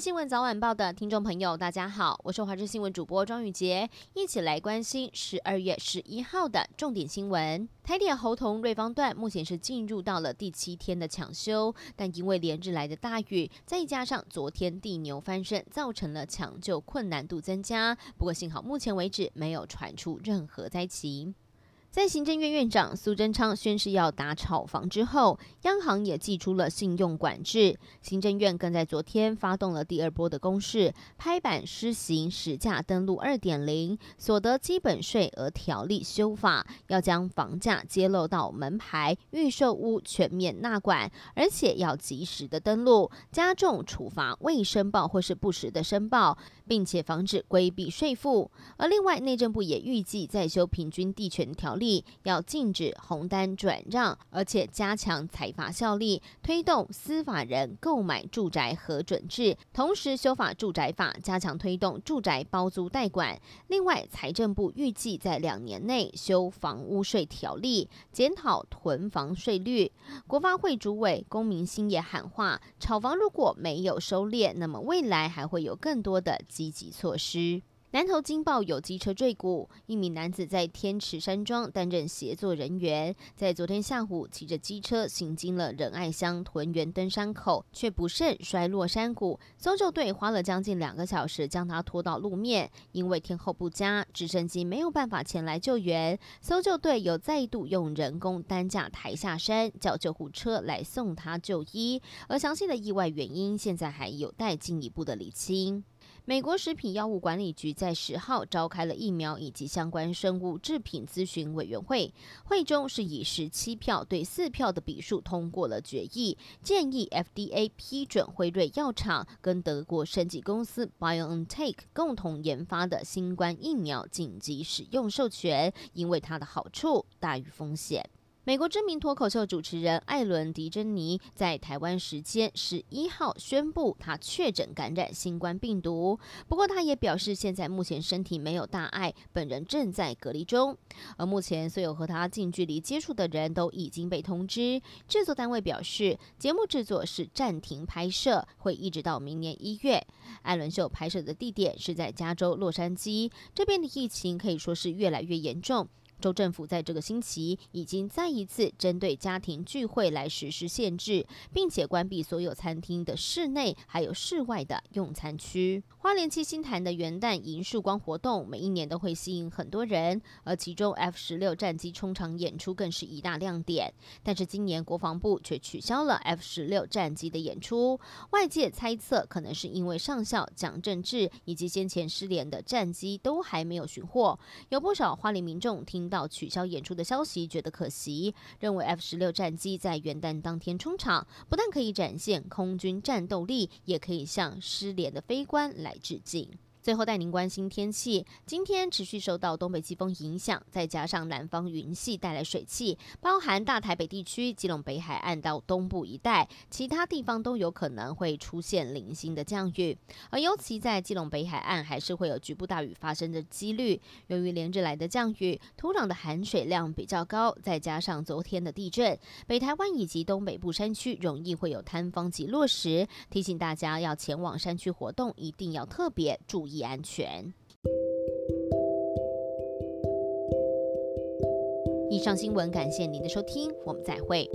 新闻早晚报的听众朋友，大家好，我是华视新闻主播庄宇杰，一起来关心十二月十一号的重点新闻。台铁猴硐瑞芳段目前是进入到了第七天的抢修，但因为连日来的大雨，再加上昨天地牛翻身，造成了抢救困难度增加。不过幸好目前为止没有传出任何灾情。在行政院院长苏贞昌宣誓要打炒房之后，央行也祭出了信用管制。行政院更在昨天发动了第二波的攻势，拍板施行实价登录二点零所得基本税额条例修法，要将房价揭露到门牌预售屋全面纳管，而且要及时的登录，加重处罚未申报或是不实的申报，并且防止规避税负。而另外，内政部也预计再修平均地权条例力要禁止红单转让，而且加强采罚效力，推动司法人购买住宅核准制，同时修法住宅法，加强推动住宅包租代管。另外，财政部预计在两年内修房屋税条例，检讨囤房税率。国发会主委龚明鑫也喊话，炒房如果没有收敛，那么未来还会有更多的积极措施。南投惊爆有机车坠谷，一名男子在天池山庄担任协作人员，在昨天下午骑着机车行经了仁爱乡屯元登山口，却不慎摔落山谷。搜救队花了将近两个小时将他拖到路面，因为天候不佳，直升机没有办法前来救援。搜救队又再度用人工担架抬下山，叫救护车来送他就医。而详细的意外原因，现在还有待进一步的厘清。美国食品药物管理局在十号召开了疫苗以及相关生物制品咨询委员会，会中是以十七票对四票的比数通过了决议，建议 FDA 批准辉瑞药厂跟德国生技公司 BioNTech 共同研发的新冠疫苗紧急使用授权，因为它的好处大于风险。美国知名脱口秀主持人艾伦·迪珍妮在台湾时间十一号宣布，他确诊感染新冠病毒。不过，他也表示，现在目前身体没有大碍，本人正在隔离中。而目前，所有和他近距离接触的人都已经被通知。制作单位表示，节目制作是暂停拍摄，会一直到明年一月。艾伦秀拍摄的地点是在加州洛杉矶，这边的疫情可以说是越来越严重。州政府在这个星期已经再一次针对家庭聚会来实施限制，并且关闭所有餐厅的室内还有室外的用餐区。花莲七星潭的元旦迎曙光活动每一年都会吸引很多人，而其中 F 十六战机冲场演出更是一大亮点。但是今年国防部却取消了 F 十六战机的演出，外界猜测可能是因为上校蒋正志以及先前失联的战机都还没有寻获。有不少花莲民众听。到取消演出的消息，觉得可惜，认为 F 十六战机在元旦当天冲场，不但可以展现空军战斗力，也可以向失联的飞官来致敬。最后带您关心天气，今天持续受到东北季风影响，再加上南方云系带来水汽，包含大台北地区、基隆北海岸到东部一带，其他地方都有可能会出现零星的降雨，而尤其在基隆北海岸，还是会有局部大雨发生的几率。由于连日来的降雨，土壤的含水量比较高，再加上昨天的地震，北台湾以及东北部山区容易会有坍方及落石，提醒大家要前往山区活动，一定要特别注意。安全。以上新闻，感谢您的收听，我们再会。